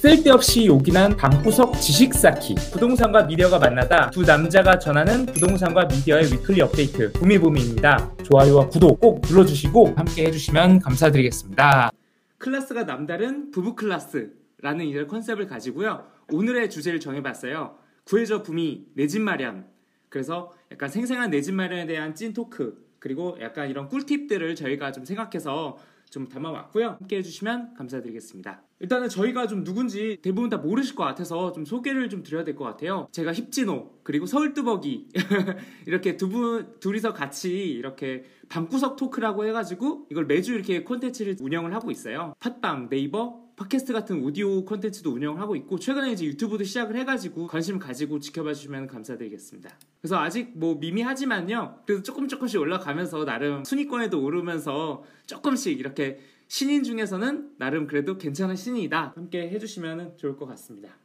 쓸데없이 요긴한 방구석 지식 쌓기. 부동산과 미디어가 만나다 두 남자가 전하는 부동산과 미디어의 weekly 업데이트 부미부미입니다. 좋아요와 구독 꼭 눌러주시고 함께 해주시면 감사드리겠습니다. 클래스가 남다른 부부 클래스라는 이런 컨셉을 가지고요. 오늘의 주제를 정해봤어요. 구해줘 부미 내 집 마련. 그래서 약간 생생한 내 집 마련에 대한 찐 토크 그리고 약간 이런 꿀팁들을 저희가 좀 생각해서 좀 담아왔고요. 함께 해주시면 감사드리겠습니다. 일단은 저희가 좀 누군지 대부분 다 모르실 것 같아서 좀 소개를 좀 드려야 될 것 같아요. 제가 힙진호 그리고 서울뚜벅이 이렇게 두 분 둘이서 같이 이렇게 방구석 토크라고 해가지고 이걸 매주 이렇게 콘텐츠를 운영을 하고 있어요. 팟빵, 네이버, 팟캐스트 같은 오디오 콘텐츠도 운영을 하고 있고 최근에 이제 유튜브도 시작을 해가지고 관심 가지고 지켜봐 주시면 감사드리겠습니다. 그래서 아직 뭐 미미하지만요. 그래도 조금 조금씩 올라가면서 나름 순위권에도 오르면서 조금씩 이렇게 신인 중에서는 나름 그래도 괜찮은 신인이다. 함께 해주시면 좋을 것 같습니다.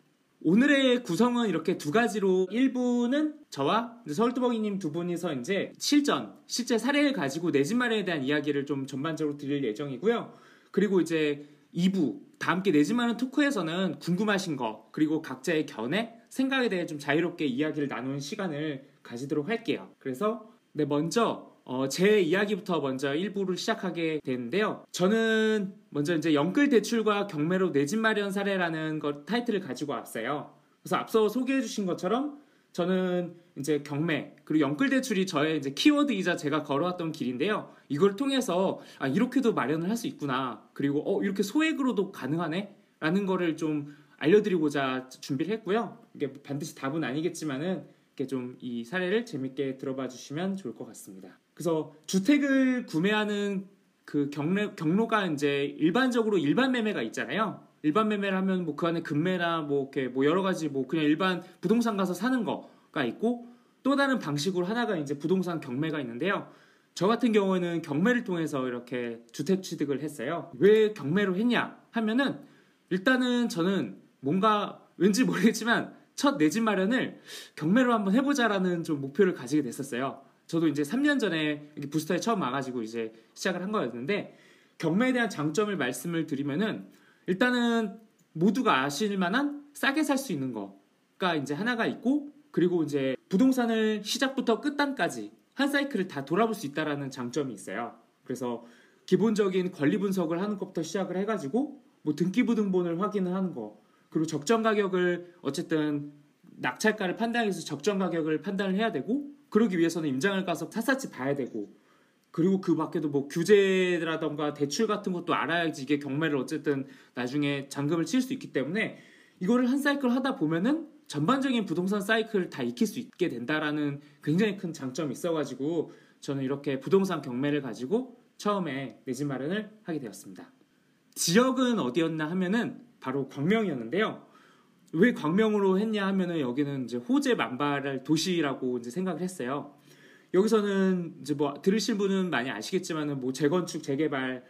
오늘의 구성은 이렇게 두 가지로 1부는 저와 서울뚜벅이님 두 분이서 이제 실전, 실제 사례를 가지고 내 집 마련에 대한 이야기를 좀 전반적으로 드릴 예정이고요. 그리고 이제 2부 다 함께 내지마는 토크에서는 궁금하신 거 그리고 각자의 견해 생각에 대해 좀 자유롭게 이야기를 나누는 시간을 가지도록 할게요. 그래서 네 먼저 어, 제 이야기부터 먼저 1부를 시작하게 되는데요. 저는 먼저 이제 영끌 대출과 경매로 내 집 마련 사례라는 것 타이틀을 가지고 왔어요. 그래서 앞서 소개해 주신 것처럼 저는 이제 경매 그리고 연끌 대출이 저의 이제 키워드이자 제가 걸어왔던 길인데요. 이걸 통해서 아 이렇게도 마련을 할 수 있구나. 그리고 어 이렇게 소액으로도 가능하네라는 거를 좀 알려드리고자 준비를 했고요. 이게 반드시 답은 아니겠지만은 이렇게 좀 이 사례를 재밌게 들어봐 주시면 좋을 것 같습니다. 그래서 주택을 구매하는 그 경로, 경로가 이제 일반적으로 일반 매매가 있잖아요. 일반 매매를 하면 뭐 그 안에 금매나 뭐 이렇게 뭐 여러 가지 뭐 그냥 일반 부동산 가서 사는 거 가 있고 또 다른 방식으로 하나가 이제 부동산 경매가 있는데요. 저 같은 경우에는 경매를 통해서 이렇게 주택 취득을 했어요. 왜 경매로 했냐 하면은 일단은 저는 뭔가 왠지 모르겠지만 첫 내 집 마련을 경매로 한번 해보자라는 좀 목표를 가지게 됐었어요. 저도 이제 3년 전에 부스터에 처음 와가지고 이제 시작을 한 거였는데 경매에 대한 장점을 말씀을 드리면은 일단은 모두가 아실 만한 싸게 살 수 있는 거가 이제 하나가 있고 그리고 이제 부동산을 시작부터 끝단까지 한 사이클을 다 돌아볼 수 있다라는 장점이 있어요. 그래서 기본적인 권리 분석을 하는 것부터 시작을 해가지고 뭐 등기부등본을 확인을 하는 거 그리고 적정 가격을 어쨌든 낙찰가를 판단해서 적정 가격을 판단을 해야 되고 그러기 위해서는 임장을 가서 샅샅이 봐야 되고 그리고 그 밖에도 뭐 규제라던가 대출 같은 것도 알아야지 이게 경매를 어쨌든 나중에 잔금을 칠 수 있기 때문에 이거를 한 사이클 하다 보면은 전반적인 부동산 사이클을 다 익힐 수 있게 된다라는 굉장히 큰 장점이 있어가지고 저는 이렇게 부동산 경매를 가지고 처음에 내 집 마련을 하게 되었습니다. 지역은 어디였나 하면은 바로 광명이었는데요. 왜 광명으로 했냐 하면은 여기는 이제 호재 만발할 도시라고 이제 생각을 했어요. 여기서는 이제 뭐 들으실 분은 많이 아시겠지만은 뭐 재건축, 재개발,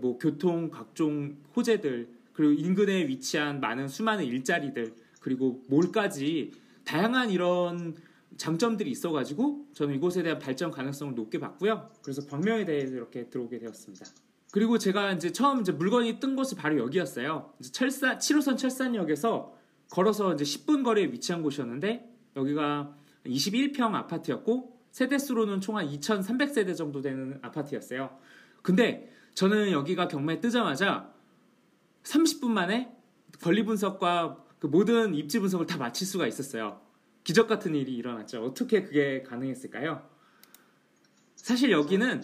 뭐 교통 각종 호재들 그리고 인근에 위치한 많은 수많은 일자리들 그리고 몰까지 다양한 이런 장점들이 있어가지고 저는 이곳에 대한 발전 가능성을 높게 봤고요. 그래서 광명에 대해서 이렇게 들어오게 되었습니다. 그리고 제가 이제 처음 이제 물건이 뜬 곳이 바로 여기였어요. 철산 7호선 철산역에서 걸어서 이제 10분 거리에 위치한 곳이었는데 여기가 21평 아파트였고 세대수로는 총 한 2,300세대 정도 되는 아파트였어요. 근데 저는 여기가 경매 뜨자마자 30분 만에 권리 분석과 그 모든 입지 분석을 다 마칠 수가 있었어요. 기적 같은 일이 일어났죠. 어떻게 그게 가능했을까요? 사실 여기는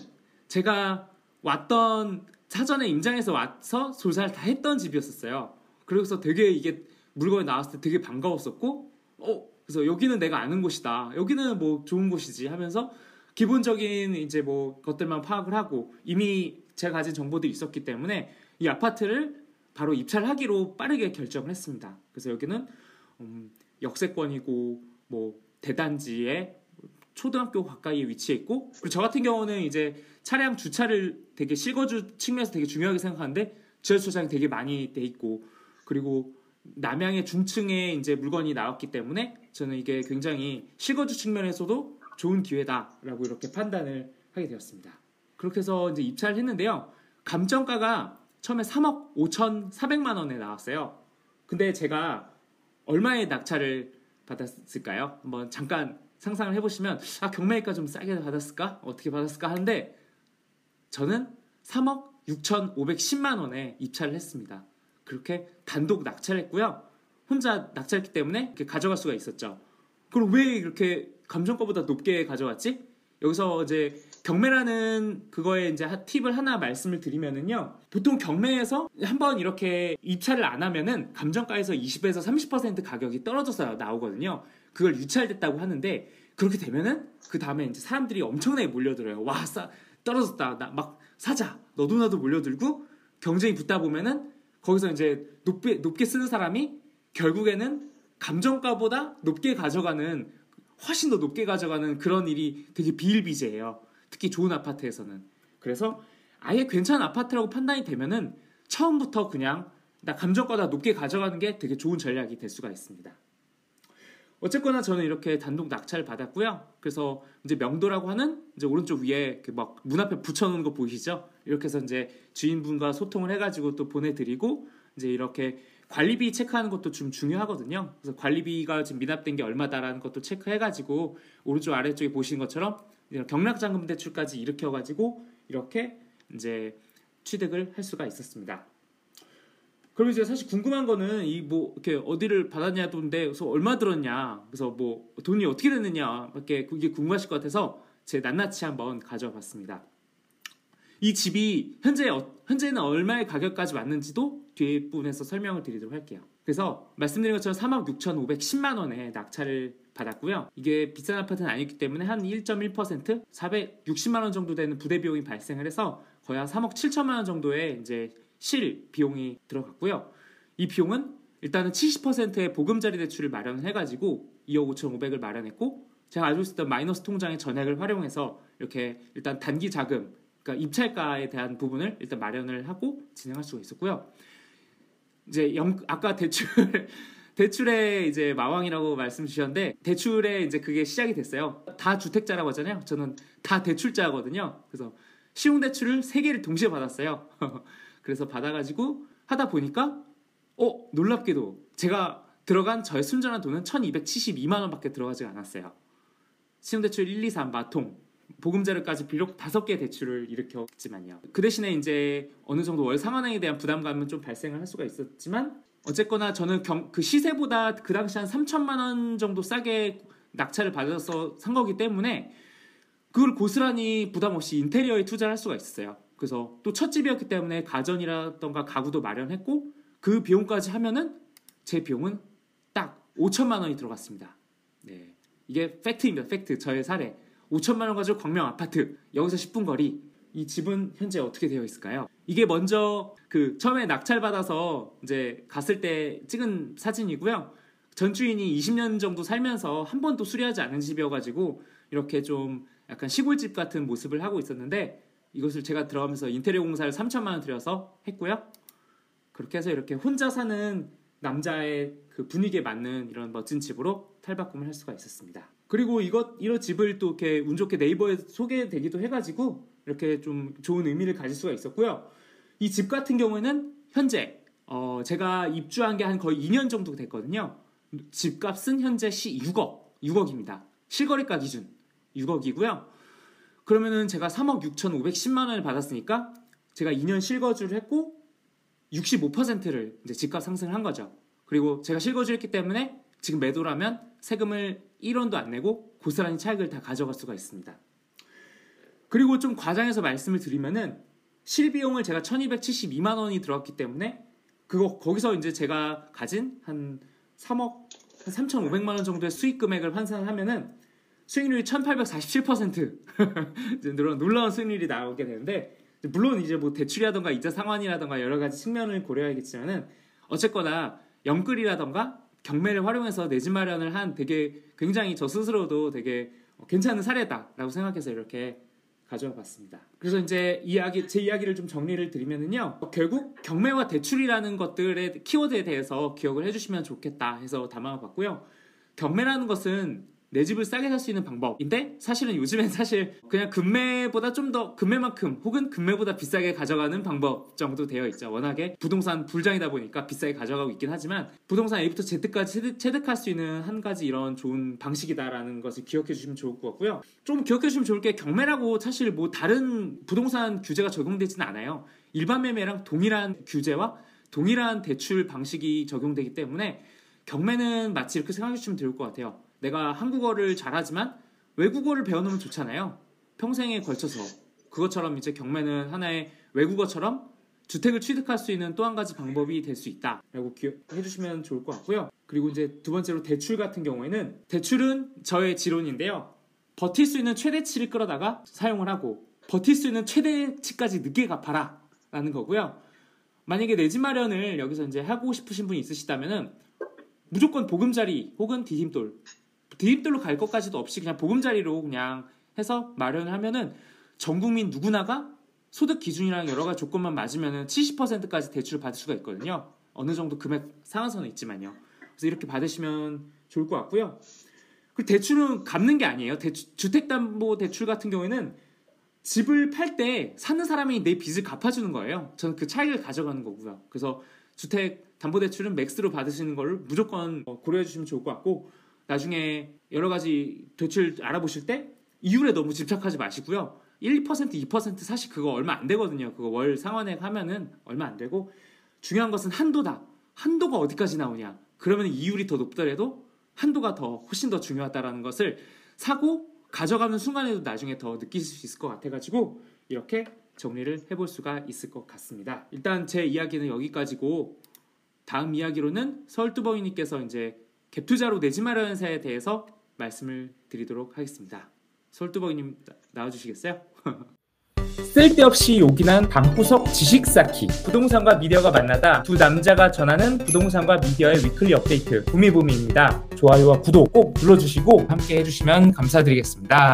제가 왔던 사전에 임장해서 와서 조사를 다 했던 집이었었어요. 그래서 되게 이게 물건이 나왔을 때 되게 반가웠었고, 어, 그래서 여기는 내가 아는 곳이다. 여기는 뭐 좋은 곳이지 하면서 기본적인 이제 뭐 것들만 파악을 하고 이미 제가 가진 정보들이 있었기 때문에 이 아파트를 바로 입찰 하기로 빠르게 결정을 했습니다. 그래서 여기는 음, 역세권이고 뭐 대단지에 초등학교 가까이에 위치해 있고 그리고 저 같은 경우는 이제 차량 주차를 되게 실거주 측면에서 되게 중요하게 생각하는데 지하 주차장이 되게 많이 돼 있고 그리고 남양의 중층에 이제 물건이 나왔기 때문에 저는 이게 굉장히 실거주 측면에서도 좋은 기회다라고 이렇게 판단을 하게 되었습니다. 그렇게 해서 이제 입찰을 했는데요. 감정가가 처음에 3억 5천 4백만 원에 나왔어요. 근데 제가 얼마의 낙찰을 받았을까요? 한번 잠깐 상상을 해보시면 아 경매가 좀 싸게 받았을까? 어떻게 받았을까 하는데 저는 3억 6,510만 원에 입찰을 했습니다. 그렇게 단독 낙찰했고요. 혼자 낙찰했기 때문에 이렇게 가져갈 수가 있었죠. 그럼 왜 이렇게 감정가보다 높게 가져왔지? 여기서 이제 경매라는 그거에 이제 팁을 하나 말씀을 드리면은요. 보통 경매에서 한번 이렇게 입찰을 안 하면은 감정가에서 20에서 30% 가격이 떨어져서 나오거든요. 그걸 유찰됐다고 하는데 그렇게 되면은 그 다음에 이제 사람들이 엄청나게 몰려들어요. 와, 싸, 떨어졌다. 나 막 사자. 너도 나도 몰려들고 경쟁이 붙다 보면은 거기서 이제 높게, 높게 쓰는 사람이 결국에는 감정가보다 높게 가져가는 훨씬 더 높게 가져가는 그런 일이 되게 비일비재해요. 특히 좋은 아파트에서는. 그래서 아예 괜찮은 아파트라고 판단이 되면은 처음부터 그냥 나 감정가보다 높게 가져가는 게 되게 좋은 전략이 될 수가 있습니다. 어쨌거나 저는 이렇게 단독 낙찰 받았고요. 그래서 이제 명도라고 하는 이제 오른쪽 위에 막 문 앞에 붙여놓은 거 보이시죠? 이렇게 해서 이제 주인분과 소통을 해가지고 또 보내드리고 이제 이렇게 관리비 체크하는 것도 좀 중요하거든요. 그래서 관리비가 지금 미납된 게 얼마다라는 것도 체크해가지고 오른쪽 아래쪽에 보시는 것처럼 경락자금 대출까지 일으켜 가지고 이렇게 이제 취득을 할 수가 있었습니다. 그럼 이제 사실 궁금한 거는 이 뭐 이렇게 어디를 받았냐던데 그래서 얼마 들었냐 그래서 뭐 돈이 어떻게 됐느냐 이렇게 그게 궁금하실 것 같아서 제 낱낱이 한번 가져와 봤습니다. 이 집이 현재 어, 현재는 얼마의 가격까지 왔는지도 뒤에 부분에서 설명을 드리도록 할게요. 그래서 말씀드린 것처럼 3억 6,510만 원에 낙찰을 받았고요. 이게 비싼 아파트는 아니기 때문에 한 1.1% 460만 원 정도 되는 부대 비용이 발생을 해서 거의 한 3억 7천만 원 정도의 이제 실 비용이 들어갔고요. 이 비용은 일단은 70%의 보금자리 대출을 마련을 해가지고 2억 5천5백을 마련했고 제가 알고 있었던 마이너스 통장의 전액을 활용해서 이렇게 일단 단기 자금, 그러니까 입찰가에 대한 부분을 일단 마련을 하고 진행할 수가 있었고요. 이제 영, 아까 대출 대출의 이제 마왕이라고 말씀 주셨는데 대출에 이제 그게 시작이 됐어요. 다 주택자라고 하잖아요. 저는 다 대출자거든요. 그래서 시용 대출을 3개를 동시에 받았어요. 그래서 받아가지고 하다 보니까 어 놀랍게도 제가 들어간 저의 순전한 돈은 1272만 원밖에 들어가지 않았어요. 신용대출 1, 2, 3 마통 보금자료까지 비록 다섯 개 대출을 일으켰지만요. 그 대신에 이제 어느 정도 월 상환액에 대한 부담감은 좀 발생을 할 수가 있었지만 어쨌거나 저는 경, 그 시세보다 그 당시 한 3천만 원 정도 싸게 낙찰을 받아서 산 거기 때문에 그걸 고스란히 부담 없이 인테리어에 투자를 할 수가 있었어요. 그래서 또 첫 집이었기 때문에 가전이라던가 가구도 마련했고 그 비용까지 하면은 제 비용은 딱 5천만 원이 들어갔습니다. 네. 이게 팩트입니다. 팩트. 저의 사례. 5천만 원 가지고 광명 아파트. 여기서 10분 거리. 이 집은 현재 어떻게 되어 있을까요? 이게 먼저 그 처음에 낙찰 받아서 이제 갔을 때 찍은 사진이고요. 전 주인이 20년 정도 살면서 한 번도 수리하지 않은 집이어가지고 이렇게 좀 약간 시골집 같은 모습을 하고 있었는데 이것을 제가 들어가면서 인테리어 공사를 3천만 원 들여서 했고요. 그렇게 해서 이렇게 혼자 사는 남자의 그 분위기에 맞는 이런 멋진 집으로 탈바꿈을 할 수가 있었습니다. 그리고 이것 이런 집을 또 이렇게 운 좋게 네이버에 소개되기도 해가지고 이렇게 좀 좋은 의미를 가질 수가 있었고요. 이 집 같은 경우에는 현재 어 제가 입주한 게 한 거의 2년 정도 됐거든요. 집값은 현재 시 6억 6억입니다. 실거래가 기준 6억이고요. 그러면은 제가 3억 6,510만 원을 받았으니까 제가 2년 실거주를 했고 65%를 이제 집값 상승을 한 거죠. 그리고 제가 실거주를 했기 때문에 지금 매도라면 세금을 1원도 안 내고 고스란히 차익을 다 가져갈 수가 있습니다. 그리고 좀 과장해서 말씀을 드리면은 실비용을 제가 1272만 원이 들어갔기 때문에 그거 거기서 이제 제가 가진 한 3억 한 3,500만 원 정도의 수익 금액을 환산하면은 수익률이 1847% 놀라운 수익률이 나오게 되는데 물론 이제 뭐 대출이라던가 이자 상환이라던가 여러 가지 측면을 고려해야겠지만은 어쨌거나 영끌이라던가 경매를 활용해서 내 집 마련을 한 되게 굉장히 저 스스로도 되게 괜찮은 사례다라고 생각해서 이렇게 가져와 봤습니다. 그래서 이제 이야기 제 이야기를 좀 정리를 드리면은요. 결국 경매와 대출이라는 것들의 키워드에 대해서 기억을 해 주시면 좋겠다 해서 담아 봤고요. 경매라는 것은 내 집을 싸게 살 수 있는 방법인데 사실은 요즘엔 사실 그냥 금매보다 좀 더 금매만큼 혹은 금매보다 비싸게 가져가는 방법 정도 되어 있죠. 워낙에 부동산 불장이다 보니까 비싸게 가져가고 있긴 하지만 부동산 A부터 Z까지 체득, 할수 있는 한 가지 이런 좋은 방식이다라는 것을 기억해 주시면 좋을 것 같고요. 좀 기억해 주시면 좋을 게 경매라고 사실 뭐 다른 부동산 규제가 적용되지는 않아요. 일반 매매랑 동일한 규제와 동일한 대출 방식이 적용되기 때문에 경매는 마치 이렇게 생각해 주시면 좋을 것 같아요. 내가 한국어를 잘하지만 외국어를 배워놓으면 좋잖아요. 평생에 걸쳐서. 그것처럼 이제 경매는 하나의 외국어처럼 주택을 취득할 수 있는 또 한 가지 방법이 될 수 있다라고 기억해 주시면 좋을 것 같고요. 그리고 이제 두 번째로 대출 같은 경우에는 대출은 저의 지론인데요. 버틸 수 있는 최대치를 끌어다가 사용을 하고 버틸 수 있는 최대치까지 늦게 갚아라 라는 거고요. 만약에 내 집 마련을 여기서 이제 하고 싶으신 분이 있으시다면은 무조건 보금자리 혹은 디딤돌 디딤돌로 갈 것까지도 없이 그냥 보금자리로 그냥 해서 마련을 하면은 전 국민 누구나가 소득 기준이랑 여러 가지 조건만 맞으면 70%까지 대출을 받을 수가 있거든요. 어느 정도 금액 상한선은 있지만요. 그래서 이렇게 받으시면 좋을 것 같고요. 그리고 대출은 갚는 게 아니에요. 대출, 주택담보대출 같은 경우에는 집을 팔 때 사는 사람이 내 빚을 갚아주는 거예요. 저는 그 차이를 가져가는 거고요. 그래서 주택 담보대출은 맥스로 받으시는 걸 무조건 고려해 주시면 좋을 것 같고 나중에 여러 가지 대출 알아보실 때 이율에 너무 집착하지 마시고요. 1, 2% 2% 사실 그거 얼마 안 되거든요. 그거 월 상환액 하면은 얼마 안 되고 중요한 것은 한도다. 한도가 어디까지 나오냐. 그러면 이율이 더 높더라도 한도가 더 훨씬 더 중요하다라는 것을 사고 가져가는 순간에도 나중에 더 느끼실 수 있을 것 같아가지고 이렇게 정리를 해볼 수가 있을 것 같습니다. 일단 제 이야기는 여기까지고 다음 이야기로는 서울뚜벅이님께서 이제 갭투자로 내집 마련사에 대해서 말씀을 드리도록 하겠습니다. 서울뚜벅이님 나와주시겠어요? 쓸데없이 요긴한 방구석 지식 쌓기 부동산과 미디어가 만나다 두 남자가 전하는 부동산과 미디어의 위클리 업데이트 구미부미입니다. 좋아요와 구독 꼭 눌러주시고 함께 해주시면 감사드리겠습니다.